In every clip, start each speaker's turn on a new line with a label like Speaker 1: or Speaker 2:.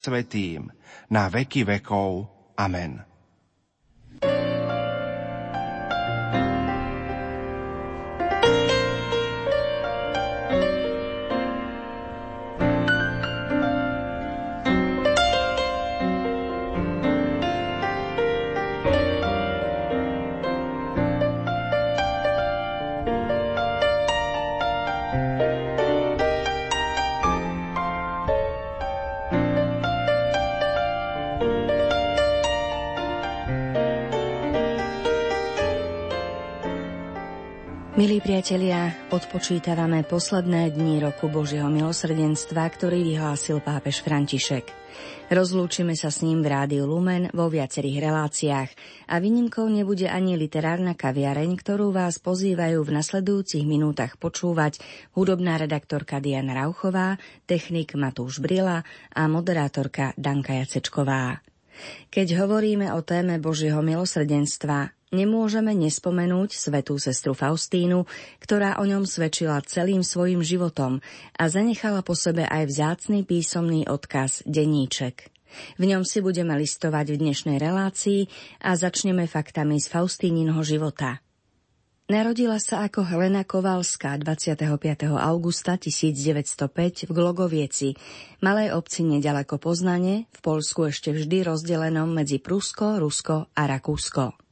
Speaker 1: svetým na veky vekov. Amen.
Speaker 2: Odpočítavame posledné dni roku Božieho milosrdenstva, ktorý vyhlásil pápež František. Rozlúčime sa s ním v rádiu Lumen vo viacerých reláciách a výnimkou nebude ani literárna kaviareň, ktorú vás pozývajú v nasledujúcich minútach počúvať hudobná redaktorka Diana Rauchová, technik Matúš Brila a moderátorka Danka Jacečková. Keď hovoríme o téme Božieho milosrdenstva, nemôžeme nespomenúť svetú sestru Faustínu, ktorá o ňom svedčila celým svojim životom a zanechala po sebe aj vzácný písomný odkaz Deníček. V ňom si budeme listovať v dnešnej relácii a začneme faktami z Faustíninho života. Narodila sa ako Helena Kovalská 25. augusta 1905 v Glogovieci, malej obci nedaleko Poznane, v Polsku ešte vždy rozdelenom medzi Prusko, Rusko a Rakúsko.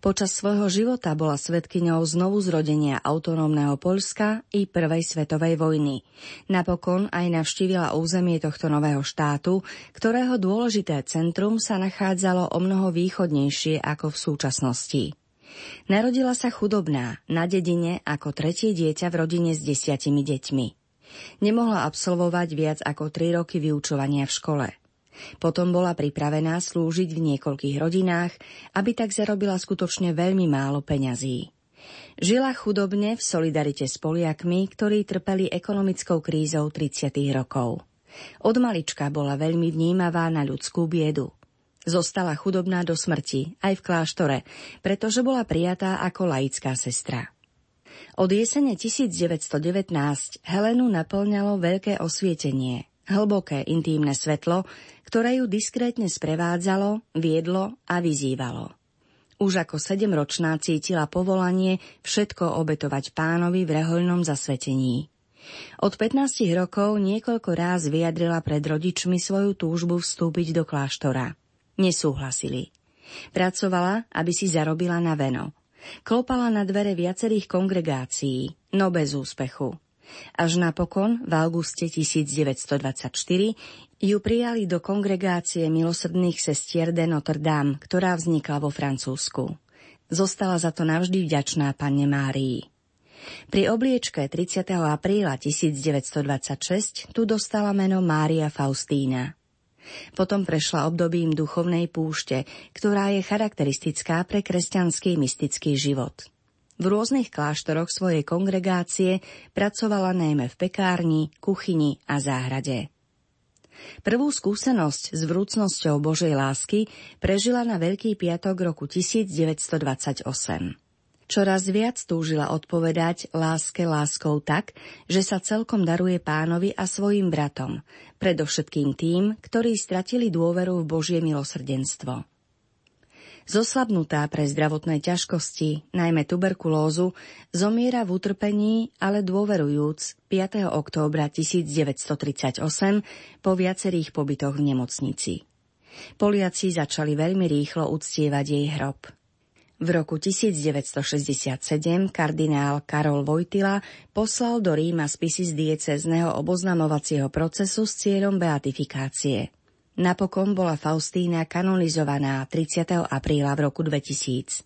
Speaker 2: Počas svojho života bola svetkyňou znovu zrodenia autonómneho Poľska i Prvej svetovej vojny. Napokon aj navštívila územie tohto nového štátu, ktorého dôležité centrum sa nachádzalo o mnoho východnejšie ako v súčasnosti. Narodila sa chudobná, na dedine ako tretie dieťa v rodine s desiatimi deťmi. Nemohla absolvovať viac ako tri roky vyučovania v škole. Potom bola pripravená slúžiť v niekoľkých rodinách, aby tak zarobila skutočne veľmi málo peňazí. Žila chudobne v solidarite s Poliakmi, ktorí trpeli ekonomickou krízou 30. rokov. Od malička bola veľmi vnímavá na ľudskú biedu. Zostala chudobná do smrti, aj v kláštore, pretože bola prijatá ako laická sestra. Od jesene 1919 Helenu naplňalo veľké osvietenie, hlboké intímne svetlo, ktoré ju diskrétne sprevádzalo, viedlo a vyzývalo. Už ako sedemročná cítila povolanie všetko obetovať pánovi v rehoľnom zasvetení. Od 15 rokov niekoľko ráz vyjadrila pred rodičmi svoju túžbu vstúpiť do kláštora. Nesúhlasili. Pracovala, aby si zarobila na veno. Klopala na dvere viacerých kongregácií, no bez úspechu. Až napokon, v auguste 1924, ju prijali do kongregácie milosrdných sestier de Notre Dame, ktorá vznikla vo Francúzsku. Zostala za to navždy vďačná panne Márii. Pri obliečke 30. apríla 1926 tu dostala meno Mária Faustína. Potom prešla obdobím duchovnej púšte, ktorá je charakteristická pre kresťanský mystický život. V rôznych kláštoroch svojej kongregácie pracovala najmä v pekárni, kuchyni a záhrade. Prvú skúsenosť s vrúcnosťou Božej lásky prežila na Veľký piatok roku 1928. Čoraz viac túžila odpovedať láske láskou tak, že sa celkom daruje pánovi a svojim bratom, predovšetkým tým, ktorí stratili dôveru v Božie milosrdenstvo. Zoslabnutá pre zdravotné ťažkosti, najmä tuberkulózu, zomiera v utrpení, ale dôverujúc 5. októbra 1938 po viacerých pobytoch v nemocnici. Poliaci začali veľmi rýchlo uctievať jej hrob. V roku 1967 kardinál Karol Vojtila poslal do Ríma spisy z diecezneho oboznamovacieho procesu s cieľom beatifikácie. Napokon bola Faustína kanonizovaná 30. apríla v roku 2000.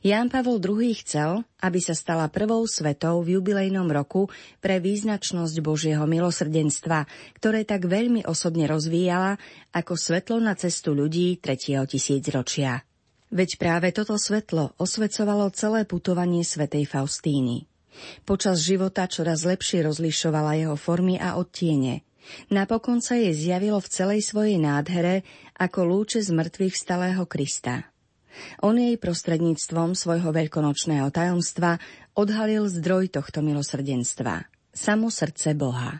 Speaker 2: Ján Pavol II chcel, aby sa stala prvou svetou v jubilejnom roku pre význačnosť Božieho milosrdenstva, ktoré tak veľmi osobne rozvíjala ako svetlo na cestu ľudí tretieho tisícročia. Veď práve toto svetlo osvecovalo celé putovanie svetej Faustíny. Počas života čoraz lepšie rozlišovala jeho formy a odtiene – Napokon sa jej zjavilo v celej svojej nádhere ako lúče z mŕtvych stalého Krista. On jej prostredníctvom svojho veľkonočného tajomstva odhalil zdroj tohto milosrdenstva. Samo srdce Boha.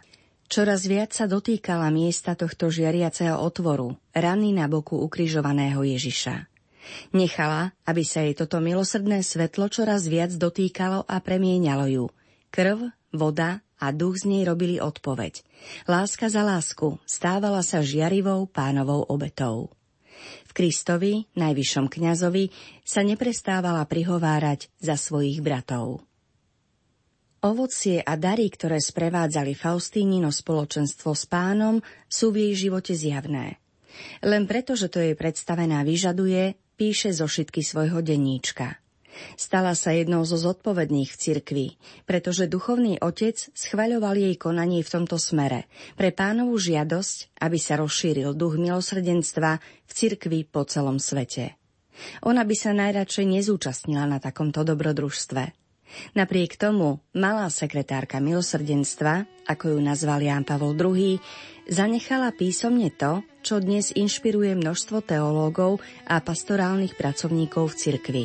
Speaker 2: Čoraz viac sa dotýkala miesta tohto žiariaceho otvoru, rany na boku ukrižovaného Ježiša. Nechala, aby sa jej toto milosrdné svetlo čoraz viac dotýkalo a premieňalo ju. Krv, voda a duch z nej robili odpoveď. Láska za lásku stávala sa žiarivou pánovou obetou. V Kristovi, najvyššom kňazovi, sa neprestávala prihovárať za svojich bratov. Ovocie a dary, ktoré sprevádzali Faustínino spoločenstvo s pánom, sú v jej živote zjavné. Len preto, že to jej predstavená vyžaduje, píše zo šitky svojho denníčka. Stala sa jednou zo zodpovedných v cirkvi, pretože duchovný otec schvaľoval jej konanie v tomto smere pre pánovú žiadosť, aby sa rozšíril duch milosrdenstva v cirkvi po celom svete. Ona by sa najradšej nezúčastnila na takomto dobrodružstve. Napriek tomu malá sekretárka milosrdenstva, ako ju nazval Ján Pavol II, zanechala písomne to, čo dnes inšpiruje množstvo teológov a pastorálnych pracovníkov v cirkvi.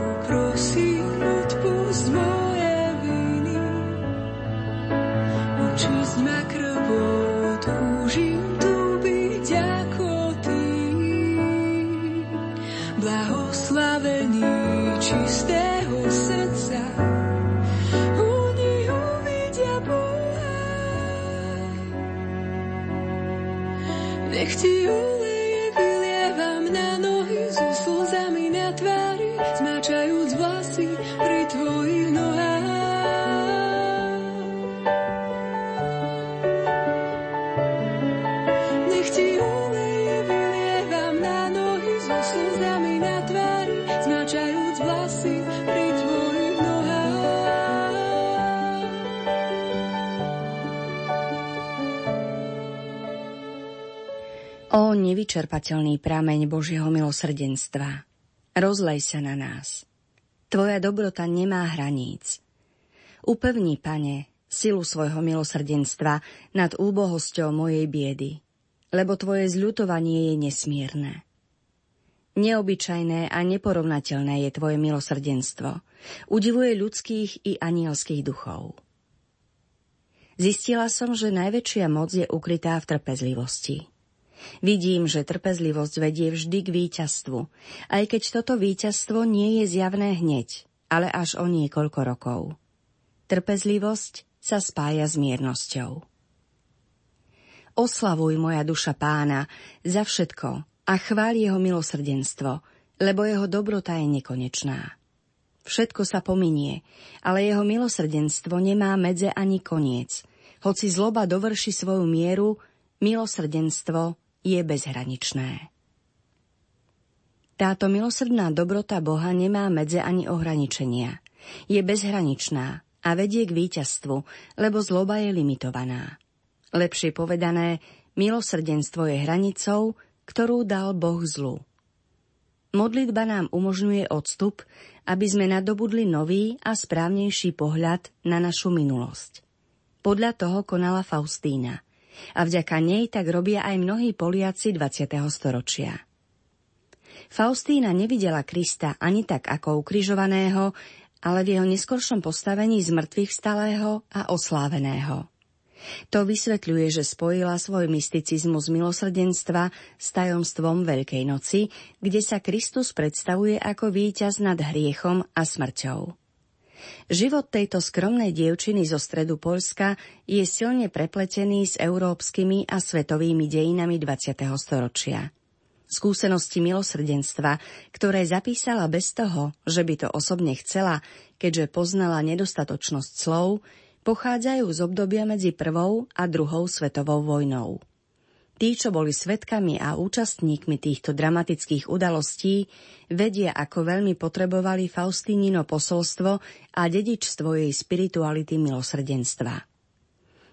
Speaker 2: cirkvi. Nevyčerpateľný prameň Božieho milosrdenstva. Rozlej sa na nás. Tvoja dobrota nemá hraníc. Upevni, pane, silu svojho milosrdenstva nad úbohosťou mojej biedy, lebo tvoje zľutovanie je nesmierne. Neobyčajné a neporovnateľné je tvoje milosrdenstvo. Udivuje ľudských i anielských duchov. Zistila som, že najväčšia moc je ukrytá v trpezlivosti. Vidím, že trpezlivosť vedie vždy k víťazstvu, aj keď toto víťazstvo nie je zjavné hneď, ale až o niekoľko rokov. Trpezlivosť sa spája s miernosťou. Oslavuj moja duša pána za všetko a chvál jeho milosrdenstvo, lebo jeho dobrota je nekonečná. Všetko sa pominie, ale jeho milosrdenstvo nemá medze ani koniec. Hoci zloba dovrši svoju mieru, milosrdenstvo je bezhraničné. Táto milosrdná dobrota Boha nemá medze ani ohraničenia. Je bezhraničná a vedie k víťazstvu, lebo zloba je limitovaná. Lepšie povedané, milosrdenstvo je hranicou, ktorú dal Boh zlu. Modlitba nám umožňuje odstup, aby sme nadobudli nový a správnejší pohľad na našu minulosť. Podľa toho konala Faustína – a vďaka nej tak robia aj mnohí Poliaci 20. storočia. Faustína nevidela Krista ani tak ako ukrižovaného, ale v jeho neskoršom postavení z mŕtvych stalého a osláveného. To vysvetľuje, že spojila svoj mysticizmus milosrdenstva s tajomstvom Veľkej noci, kde sa Kristus predstavuje ako víťaz nad hriechom a smrťou. Život tejto skromnej dievčiny zo stredu Polska je silne prepletený s európskymi a svetovými dejinami 20. storočia. Skúsenosti milosrdenstva, ktoré zapísala bez toho, že by to osobne chcela, keďže poznala nedostatočnosť slov, pochádzajú z obdobia medzi prvou a druhou svetovou vojnou. Tí, čo boli svetkami a účastníkmi týchto dramatických udalostí, vedia, ako veľmi potrebovali Faustínino posolstvo a dedičstvo jej spirituality milosrdenstva.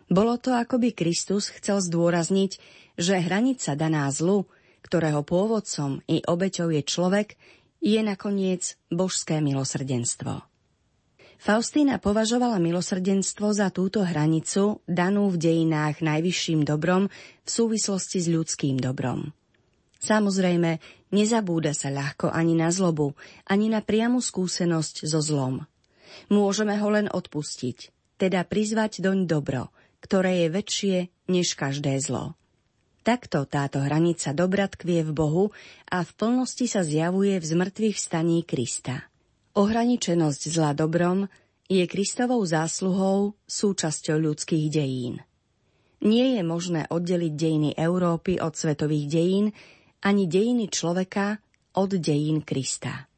Speaker 2: Bolo to, ako by Kristus chcel zdôrazniť, že hranica daná zlu, ktorého pôvodcom i obeťou je človek, je nakoniec božské milosrdenstvo. Faustína považovala milosrdenstvo za túto hranicu, danú v dejinách najvyšším dobrom v súvislosti s ľudským dobrom. Samozrejme, nezabúda sa ľahko ani na zlobu, ani na priamu skúsenosť so zlom. Môžeme ho len odpustiť, teda prizvať doň dobro, ktoré je väčšie než každé zlo. Takto táto hranica dobra tkvie v Bohu a v plnosti sa zjavuje v zmrtvých vstaní Krista. Ohraničenosť zla dobrom je Kristovou zásluhou súčasťou ľudských dejín. Nie je možné oddeliť dejiny Európy od svetových dejín, ani dejiny človeka od dejín Krista.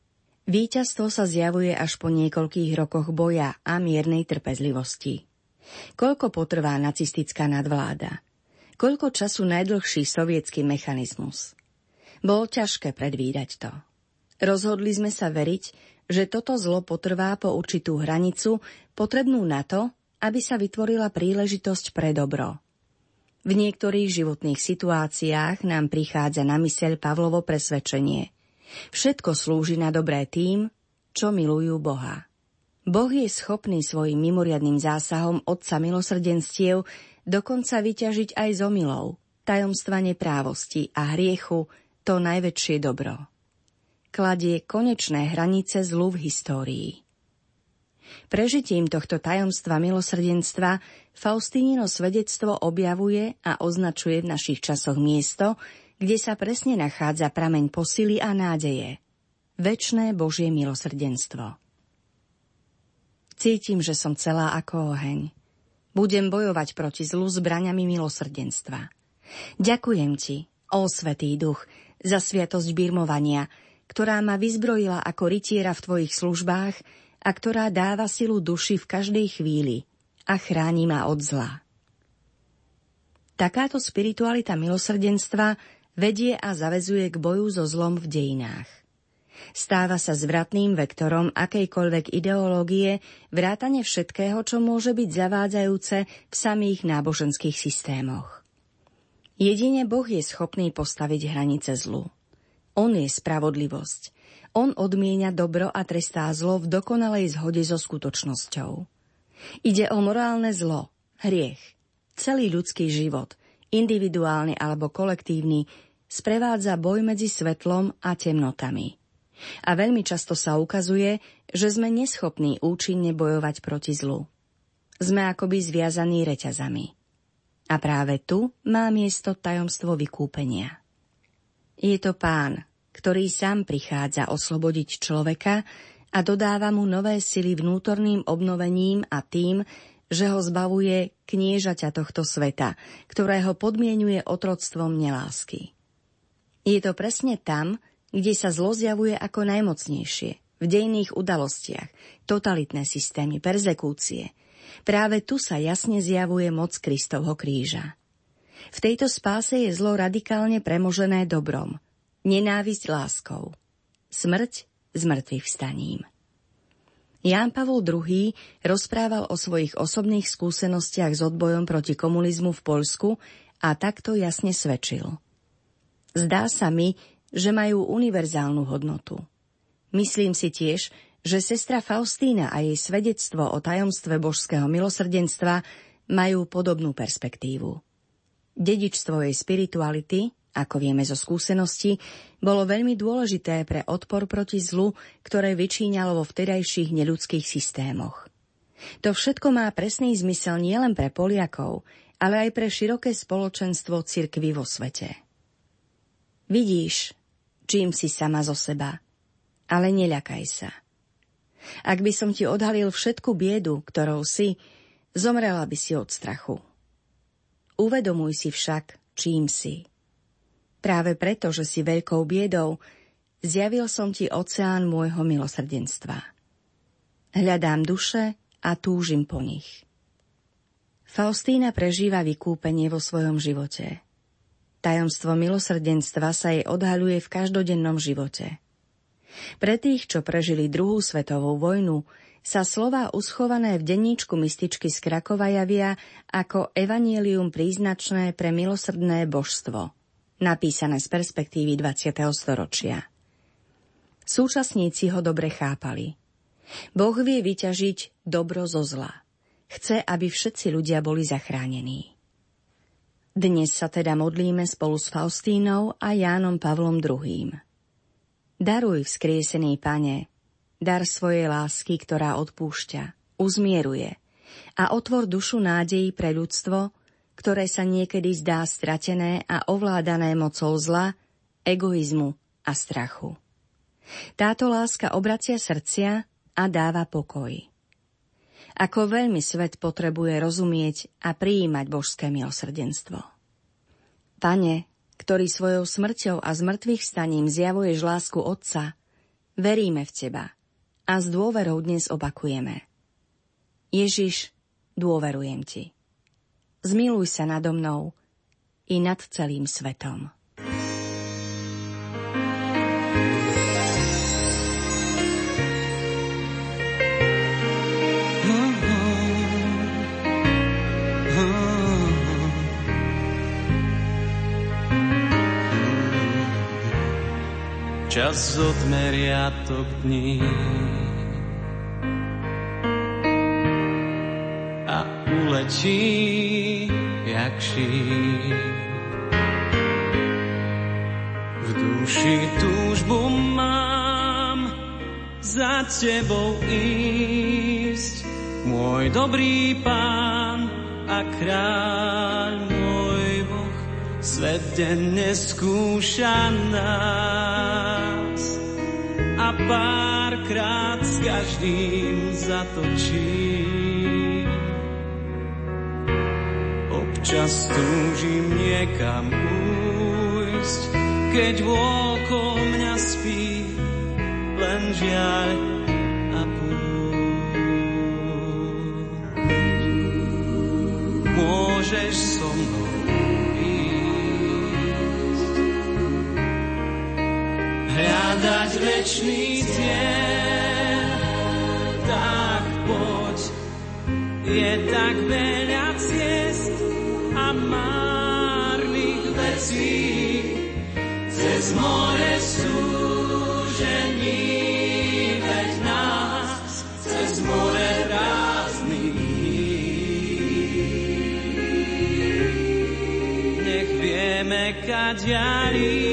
Speaker 2: Výťazstvo sa zjavuje až po niekoľkých rokoch boja a miernej trpezlivosti. Koľko potrvá nacistická nadvláda? Koľko času najdlhší sovietský mechanizmus? Bolo ťažké predvídať to. Rozhodli sme sa veriť, že toto zlo potrvá po určitú hranicu, potrebnú na to, aby sa vytvorila príležitosť pre dobro. V niektorých životných situáciách nám prichádza na myseľ Pavlovo presvedčenie. Všetko slúži na dobré tým, čo milujú Boha. Boh je schopný svojim mimoriadným zásahom Otca milosrdenstiev dokonca vyťažiť aj z omylov, tajomstva neprávosti a hriechu to najväčšie dobro kladie konečné hranice zlu v histórii. Prežitím tohto tajomstva milosrdenstva Faustínino svedectvo objavuje a označuje v našich časoch miesto, kde sa presne nachádza prameň posily a nádeje. Večné Božie milosrdenstvo. Cítim, že som celá ako oheň. Budem bojovať proti zlu zbraňami milosrdenstva. Ďakujem ti, ó Svetý Duch, za sviatosť birmovania, ktorá ma vyzbrojila ako rytiera v tvojich službách a ktorá dáva silu duši v každej chvíli a chráni ma od zla. Takáto spiritualita milosrdenstva vedie a zavezuje k boju so zlom v dejinách. Stáva sa zvratným vektorom akejkoľvek ideológie, vrátane všetkého, čo môže byť zavádzajúce v samých náboženských systémoch. Jedine Boh je schopný postaviť hranice zlu. On je spravodlivosť. On odmienia dobro a trestá zlo v dokonalej zhode so skutočnosťou. Ide o morálne zlo, hriech. Celý ľudský život, individuálny alebo kolektívny, sprevádza boj medzi svetlom a temnotami. A veľmi často sa ukazuje, že sme neschopní účinne bojovať proti zlu. Sme akoby zviazaní reťazami. A práve tu má miesto tajomstvo vykúpenia. Je to pán, ktorý sám prichádza oslobodiť človeka a dodáva mu nové sily vnútorným obnovením a tým, že ho zbavuje kniežaťa tohto sveta, ktorého podmienuje otroctvom nelásky. Je to presne tam, kde sa zlo zjavuje ako najmocnejšie, v dejných udalostiach, totalitné systémy, perzekúcie. Práve tu sa jasne zjavuje moc Kristovho kríža. V tejto spáse je zlo radikálne premožené dobrom, nenávisť láskou, smrť s mŕtvych vstaním. Ján Pavol II rozprával o svojich osobných skúsenostiach s odbojom proti komunizmu v Poľsku a takto jasne svedčil. Zdá sa mi, že majú univerzálnu hodnotu. Myslím si tiež, že sestra Faustína a jej svedectvo o tajomstve božského milosrdenstva majú podobnú perspektívu. Dedičstvo jej spirituality, ako vieme zo skúsenosti, bolo veľmi dôležité pre odpor proti zlu, ktoré vyčíňalo vo vtedajších neľudských systémoch. To všetko má presný zmysel nielen pre Poliakov, ale aj pre široké spoločenstvo cirkvy vo svete. Vidíš, čím si sama zo seba, ale neľakaj sa. Ak by som ti odhalil všetku biedu, ktorou si, zomrela by si od strachu. Uvedomuj si však, čím si. Práve preto, že si veľkou biedou, zjavil som ti oceán môjho milosrdenstva. Hľadám duše a túžim po nich. Faustína prežíva vykúpenie vo svojom živote. Tajomstvo milosrdenstva sa jej odhaľuje v každodennom živote. Pre tých, čo prežili druhú svetovú vojnu, sa slova uschované v denníčku mističky z Krakova javia ako evanielium príznačné pre milosrdné božstvo, napísané z perspektívy 20. storočia. Súčasníci ho dobre chápali. Boh vie vyťažiť dobro zo zla. Chce, aby všetci ľudia boli zachránení. Dnes sa teda modlíme spolu s Faustínou a Jánom Pavlom II. Daruj, vzkriesený pane, dar svojej lásky, ktorá odpúšťa, uzmieruje a otvor dušu nádejí pre ľudstvo, ktoré sa niekedy zdá stratené a ovládané mocou zla, egoizmu a strachu. Táto láska obracia srdcia a dáva pokoj. Ako veľmi svet potrebuje rozumieť a prijímať božské milosrdenstvo. Pane, ktorý svojou smrťou a zmrtvých staním zjavuješ lásku Otca, veríme v Teba a s dôverou dnes opakujeme. Ježiš, dôverujem Ti. Zmiluj sa nado mnou i nad celým svetom.
Speaker 3: čas odmeria to dní. A uletí jak šíp. V duši túžbu mám za tebou ísť, môj dobrý pán a kráľ môj Boh, svet denne skúša nás a párkrát s každým zatočí. Občas túžim niekam újsť, keď vôkol mňa spí len žiaľ a Môžeš so mnou hľadať večný cieľ. Tak poď, je tak veľa ciest vecí. Cez more súžení, veď nás cez more prázdnych. Nech vieme, kaďali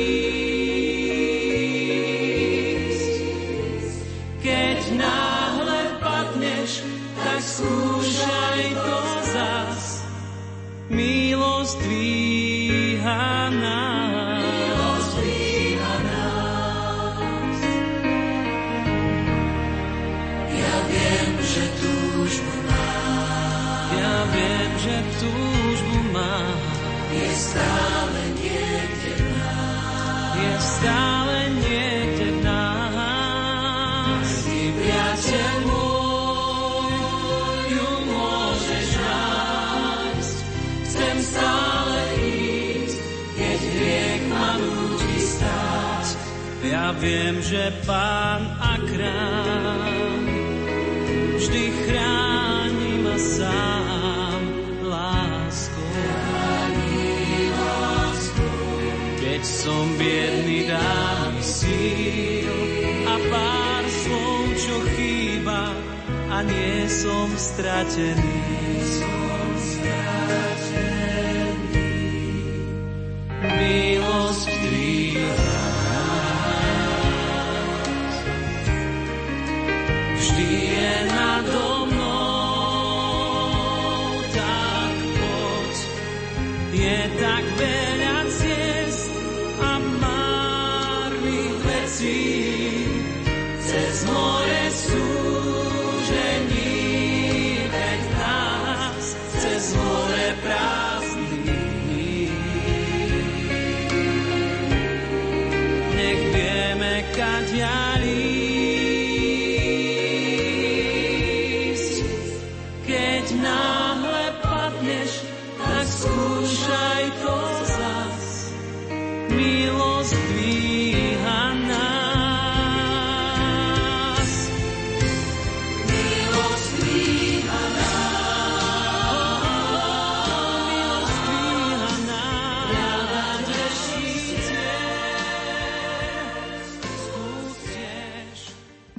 Speaker 3: že pán a kráľ vždy chráni ma sám láskou. Keď som biedný, dá mi síl a pár slov, čo chýba a nie som stratený. Som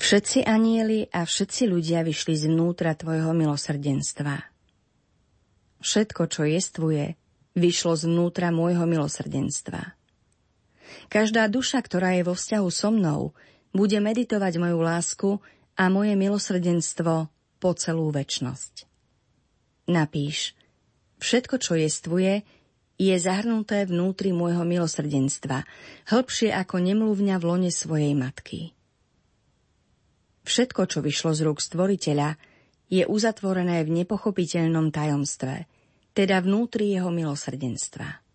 Speaker 2: Všetci anieli a všetci ľudia vyšli znútra Tvojho milosrdenstva. Všetko, čo jestvuje, vyšlo zvnútra môjho milosrdenstva. Každá duša, ktorá je vo vzťahu so mnou, bude meditovať moju lásku a moje milosrdenstvo po celú väčnosť. Napíš, všetko, čo jestvuje, je zahrnuté vnútri môjho milosrdenstva, hĺbšie ako nemluvňa v lone svojej matky. Všetko, čo vyšlo z rúk stvoriteľa, je uzatvorené v nepochopiteľnom tajomstve, teda vnútri jeho milosrdenstva.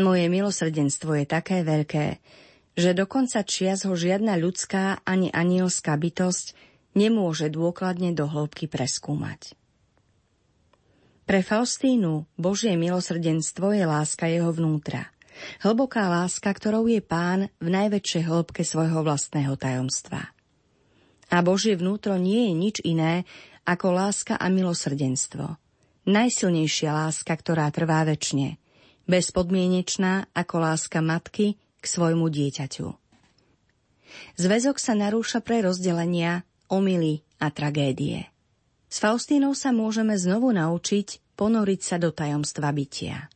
Speaker 2: Moje milosrdenstvo je také veľké, že dokonca čias ho žiadna ľudská ani anielská bytosť nemôže dôkladne do hĺbky preskúmať. Pre Faustínu Božie milosrdenstvo je láska jeho vnútra. Hlboká láska, ktorou je pán v najväčšej hĺbke svojho vlastného tajomstva. A Božie vnútro nie je nič iné ako láska a milosrdenstvo. Najsilnejšia láska, ktorá trvá väčšine. Bezpodmienečná ako láska matky k svojmu dieťaťu. Zväzok sa narúša pre rozdelenia, omily a tragédie. S Faustínou sa môžeme znovu naučiť ponoriť sa do tajomstva bytia.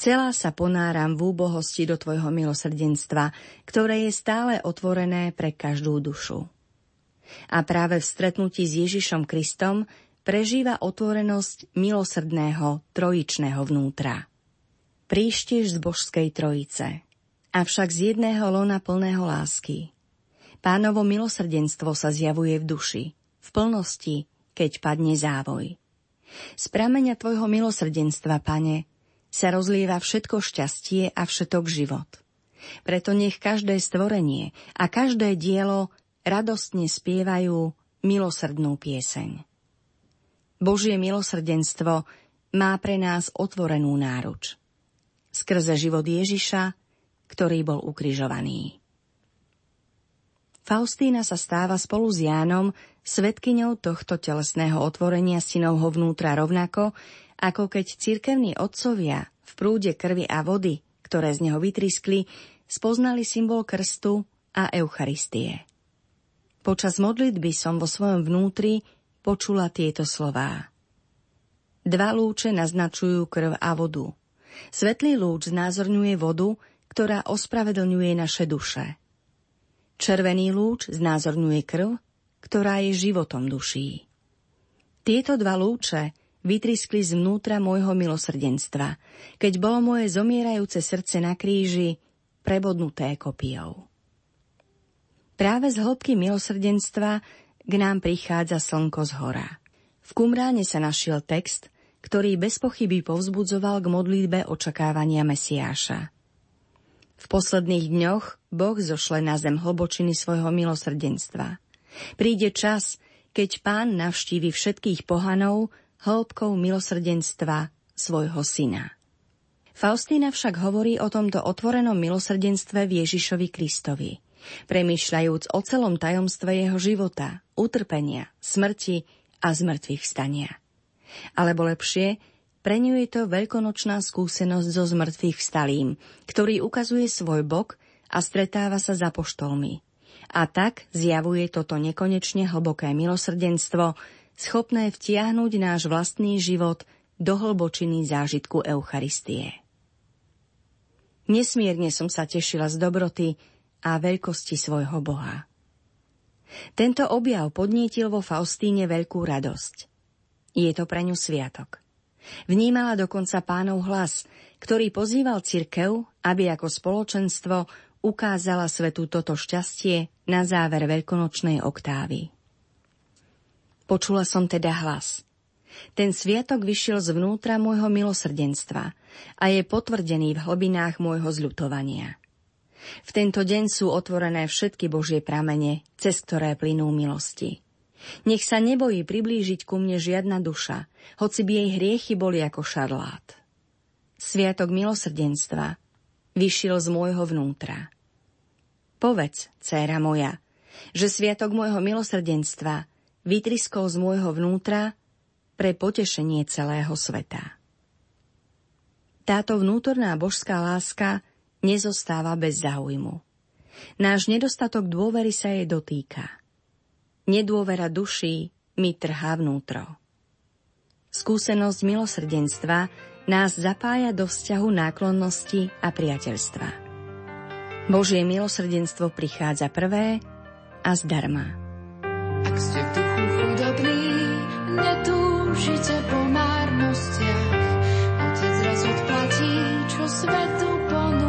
Speaker 2: Celá sa ponáram v úbohosti do Tvojho milosrdenstva, ktoré je stále otvorené pre každú dušu a práve v stretnutí s Ježišom Kristom prežíva otvorenosť milosrdného trojičného vnútra. Príštiž z božskej trojice, avšak z jedného lona plného lásky. Pánovo milosrdenstvo sa zjavuje v duši, v plnosti, keď padne závoj. Z prameňa Tvojho milosrdenstva, Pane, sa rozlieva všetko šťastie a všetok život. Preto nech každé stvorenie a každé dielo radostne spievajú milosrdnú pieseň. Božie milosrdenstvo má pre nás otvorenú náruč. Skrze život Ježiša, ktorý bol ukrižovaný. Faustína sa stáva spolu s Jánom svetkyňou tohto telesného otvorenia synovho vnútra rovnako, ako keď cirkevní otcovia v prúde krvi a vody, ktoré z neho vytriskli, spoznali symbol krstu a Eucharistie. Počas modlitby som vo svojom vnútri počula tieto slová. Dva lúče naznačujú krv a vodu. Svetlý lúč znázorňuje vodu, ktorá ospravedlňuje naše duše. Červený lúč znázorňuje krv, ktorá je životom duší. Tieto dva lúče vytriskli zvnútra môjho milosrdenstva, keď bolo moje zomierajúce srdce na kríži prebodnuté kopijou. Práve z hĺbky milosrdenstva k nám prichádza slnko z hora. V Kumráne sa našiel text, ktorý bez pochyby povzbudzoval k modlitbe očakávania Mesiáša. V posledných dňoch Boh zošle na zem hlbočiny svojho milosrdenstva. Príde čas, keď pán navštívi všetkých pohanov hĺbkou milosrdenstva svojho syna. Faustína však hovorí o tomto otvorenom milosrdenstve v Ježišovi Kristovi – premýšľajúc o celom tajomstve jeho života, utrpenia, smrti a zmrtvých vstania. Alebo lepšie, pre ňu je to veľkonočná skúsenosť so zmrtvých vstalým, ktorý ukazuje svoj bok a stretáva sa za poštolmi. A tak zjavuje toto nekonečne hlboké milosrdenstvo, schopné vtiahnuť náš vlastný život do hlbočiny zážitku Eucharistie. Nesmierne som sa tešila z dobroty, a veľkosti svojho Boha. Tento objav podnietil vo Faustíne veľkú radosť. Je to pre ňu sviatok. Vnímala dokonca pánov hlas, ktorý pozýval cirkev, aby ako spoločenstvo ukázala svetu toto šťastie na záver veľkonočnej oktávy. Počula som teda hlas. Ten sviatok vyšiel zvnútra môjho milosrdenstva a je potvrdený v hlbinách môjho zľutovania. V tento deň sú otvorené všetky Božie pramene, cez ktoré plynú milosti. Nech sa nebojí priblížiť ku mne žiadna duša, hoci by jej hriechy boli ako šarlát. Sviatok milosrdenstva vyšiel z môjho vnútra. Povedz, dcéra moja, že sviatok môjho milosrdenstva vytriskol z môjho vnútra pre potešenie celého sveta. Táto vnútorná božská láska nezostáva bez záujmu. Náš nedostatok dôvery sa jej dotýka. Nedôvera duší mi trhá vnútro. Skúsenosť milosrdenstva nás zapája do vzťahu náklonnosti a priateľstva. Božie milosrdenstvo prichádza prvé a zdarma.
Speaker 4: Ak ste duchu chudobní, netúžite po márnostiach, Otec raz odplatí, čo svetu ponúkate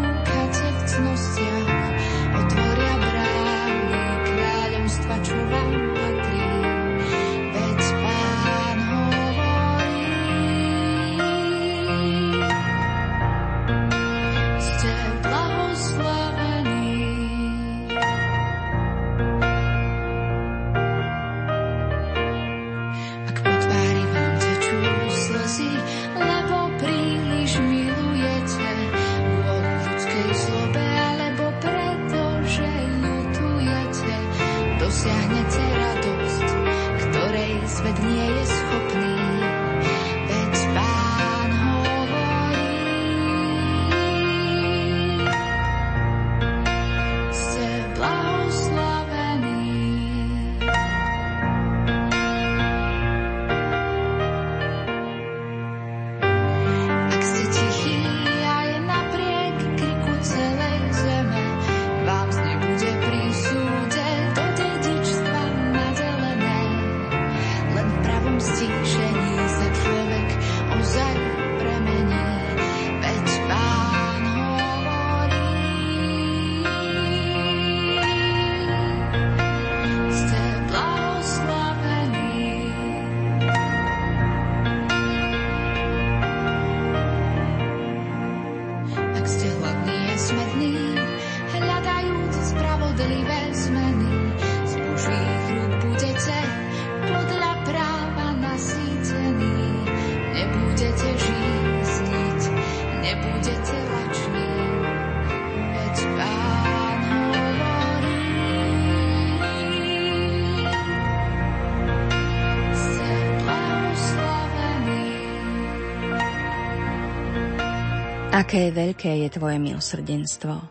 Speaker 2: Aké veľké je Tvoje milosrdenstvo.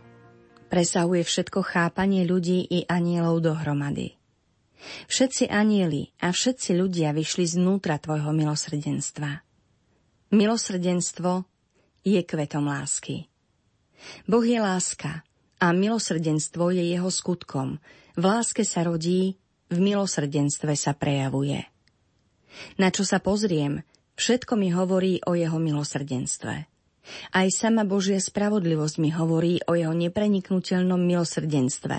Speaker 2: Presahuje všetko chápanie ľudí i anielov dohromady. Všetci anieli a všetci ľudia vyšli znútra Tvojho milosrdenstva. Milosrdenstvo je kvetom lásky. Boh je láska a milosrdenstvo je jeho skutkom. V láske sa rodí, v milosrdenstve sa prejavuje. Na čo sa pozriem, všetko mi hovorí o jeho milosrdenstve. Aj sama Božia spravodlivosť mi hovorí o jeho nepreniknutelnom milosrdenstve,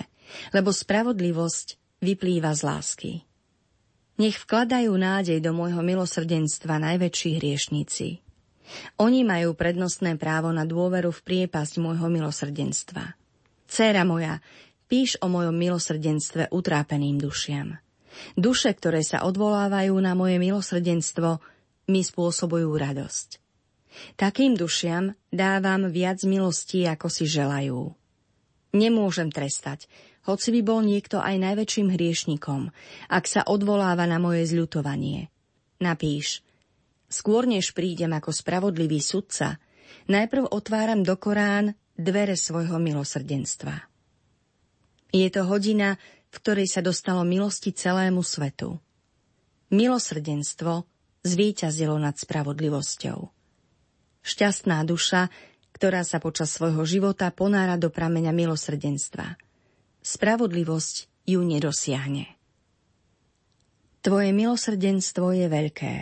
Speaker 2: lebo spravodlivosť vyplýva z lásky. Nech vkladajú nádej do môjho milosrdenstva najväčší hriešníci. Oni majú prednostné právo na dôveru v priepasť môjho milosrdenstva. Céra moja, píš o mojom milosrdenstve utrápeným dušiam. Duše, ktoré sa odvolávajú na moje milosrdenstvo, mi spôsobujú radosť. Takým dušiam dávam viac milostí, ako si želajú. Nemôžem trestať, hoci by bol niekto aj najväčším hriešnikom, ak sa odvoláva na moje zľutovanie. Napíš, skôr než prídem ako spravodlivý sudca, najprv otváram do Korán dvere svojho milosrdenstva. Je to hodina, v ktorej sa dostalo milosti celému svetu. Milosrdenstvo zvíťazilo nad spravodlivosťou. Šťastná duša, ktorá sa počas svojho života ponára do prameňa milosrdenstva. Spravodlivosť ju nedosiahne. Tvoje milosrdenstvo je veľké.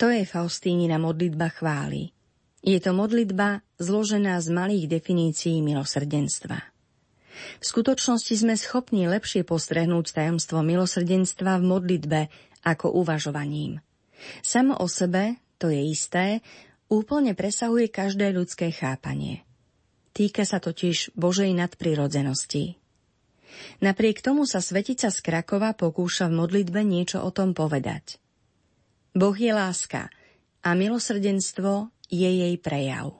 Speaker 2: To je Faustínina modlitba chvály. Je to modlitba zložená z malých definícií milosrdenstva. V skutočnosti sme schopní lepšie postrehnúť tajomstvo milosrdenstva v modlitbe ako uvažovaním. Samo o sebe, to je isté, úplne presahuje každé ľudské chápanie. Týka sa totiž Božej nadprirodzenosti. Napriek tomu sa Svetica z Krakova pokúša v modlitbe niečo o tom povedať. Boh je láska a milosrdenstvo je jej prejav.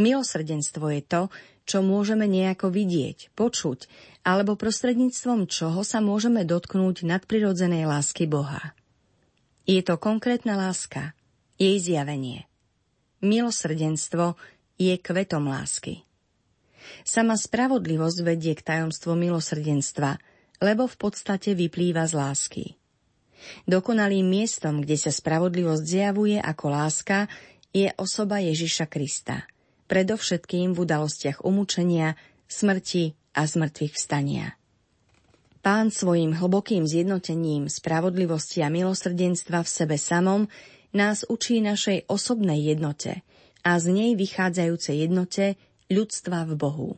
Speaker 2: Milosrdenstvo je to, čo môžeme nejako vidieť, počuť, alebo prostredníctvom čoho sa môžeme dotknúť nadprirodzenej lásky Boha. Je to konkrétna láska, jej zjavenie. Milosrdenstvo je kvetom lásky. Sama spravodlivosť vedie k tajomstvu milosrdenstva, lebo v podstate vyplýva z lásky. Dokonalým miestom, kde sa spravodlivosť zjavuje ako láska, je osoba Ježiša Krista. Predovšetkým v udalostiach umúčenia, smrti a zmrtvých vstania. Pán svojim hlbokým zjednotením spravodlivosti a milosrdenstva v sebe samom nás učí našej osobnej jednote a z nej vychádzajúcej jednote ľudstva v Bohu.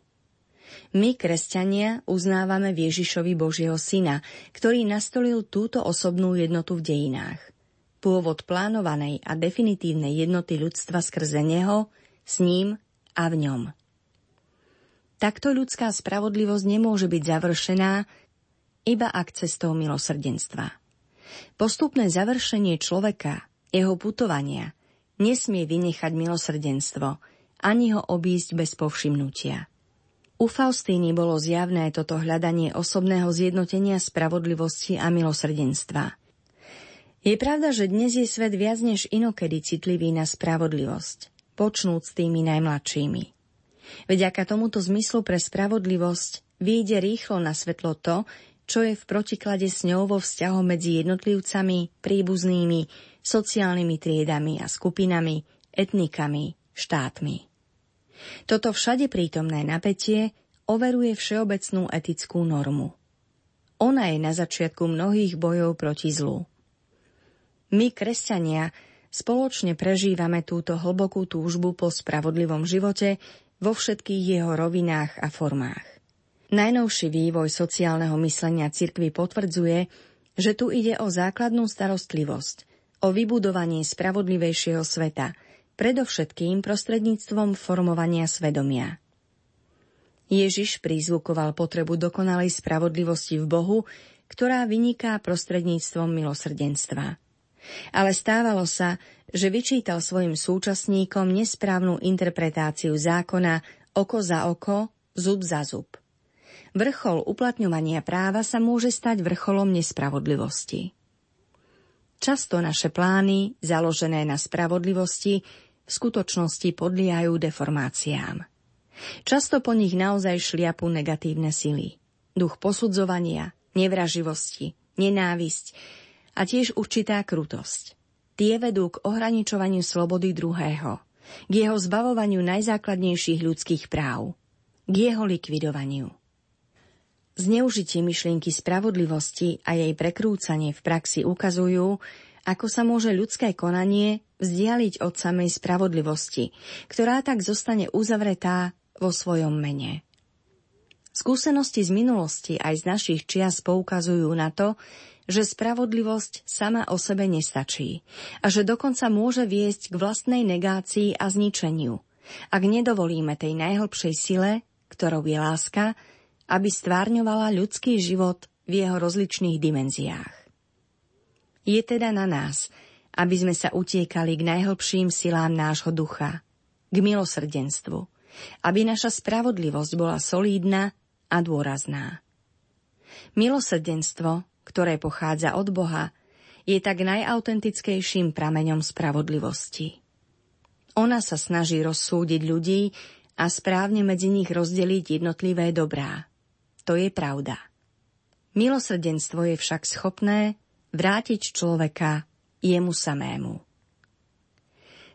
Speaker 2: My, kresťania, uznávame Ježišovi Božieho Syna, ktorý nastolil túto osobnú jednotu v dejinách. Pôvod plánovanej a definitívnej jednoty ľudstva skrze Neho, s ním a v ňom. Takto ľudská spravodlivosť nemôže byť završená iba ak cestou milosrdenstva. Postupné završenie človeka, jeho putovania, nesmie vynechať milosrdenstvo, ani ho obísť bez povšimnutia. U Faustíny bolo zjavné toto hľadanie osobného zjednotenia spravodlivosti a milosrdenstva. Je pravda, že dnes je svet viac než inokedy citlivý na spravodlivosť, počnúc tými najmladšími. Vďaka tomuto zmyslu pre spravodlivosť vyjde rýchlo na svetlo to, čo je v protiklade s ňou vo vzťahu medzi jednotlivcami, príbuznými, sociálnymi triedami a skupinami, etnikami, štátmi. Toto všade prítomné napätie overuje všeobecnú etickú normu. Ona je na začiatku mnohých bojov proti zlu. My, kresťania, spoločne prežívame túto hlbokú túžbu po spravodlivom živote vo všetkých jeho rovinách a formách. Najnovší vývoj sociálneho myslenia cirkvy potvrdzuje, že tu ide o základnú starostlivosť, o vybudovanie spravodlivejšieho sveta – predovšetkým prostredníctvom formovania svedomia. Ježiš prizvukoval potrebu dokonalej spravodlivosti v Bohu, ktorá vyniká prostredníctvom milosrdenstva. Ale stávalo sa, že vyčítal svojim súčasníkom nesprávnu interpretáciu zákona oko za oko, zub za zub. Vrchol uplatňovania práva sa môže stať vrcholom nespravodlivosti. Často naše plány, založené na spravodlivosti, v skutočnosti podliehajú deformáciám. Často po nich naozaj šliapu negatívne sily. Duch posudzovania, nevraživosti, nenávisť a tiež určitá krutosť. Tie vedú k ohraničovaniu slobody druhého, k jeho zbavovaniu najzákladnejších ľudských práv, k jeho likvidovaniu. Zneužitie myšlienky spravodlivosti a jej prekrúcanie v praxi ukazujú, ako sa môže ľudské konanie vzdialiť od samej spravodlivosti, ktorá tak zostane uzavretá vo svojom mene. Skúsenosti z minulosti aj z našich čias poukazujú na to, že spravodlivosť sama o sebe nestačí a že dokonca môže viesť k vlastnej negácii a zničeniu, ak nedovolíme tej najhlbšej sile, ktorou je láska, aby stvárňovala ľudský život v jeho rozličných dimenziách. Je teda na nás, aby sme sa utiekali k najhlbším silám nášho ducha, k milosrdenstvu, aby naša spravodlivosť bola solídna a dôrazná. Milosrdenstvo, ktoré pochádza od Boha, je tak najautentickejším prameňom spravodlivosti. Ona sa snaží rozsúdiť ľudí a správne medzi nich rozdeliť jednotlivé dobrá. To je pravda. Milosrdenstvo je však schopné vrátiť človeka jemu samému.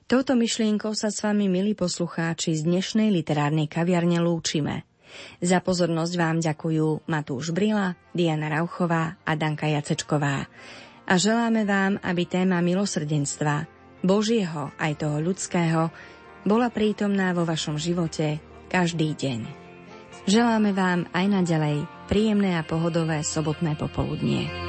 Speaker 2: Touto myšlienkou sa s vami, milí poslucháči, z dnešnej literárnej kaviarne lúčime. Za pozornosť vám ďakujú Matúš Brila, Diana Rauchová a Danka Jacečková. A želáme vám, aby téma milosrdenstva, Božieho aj toho ľudského, bola prítomná vo vašom živote každý deň. Želáme vám aj naďalej príjemné a pohodové sobotné popoludnie.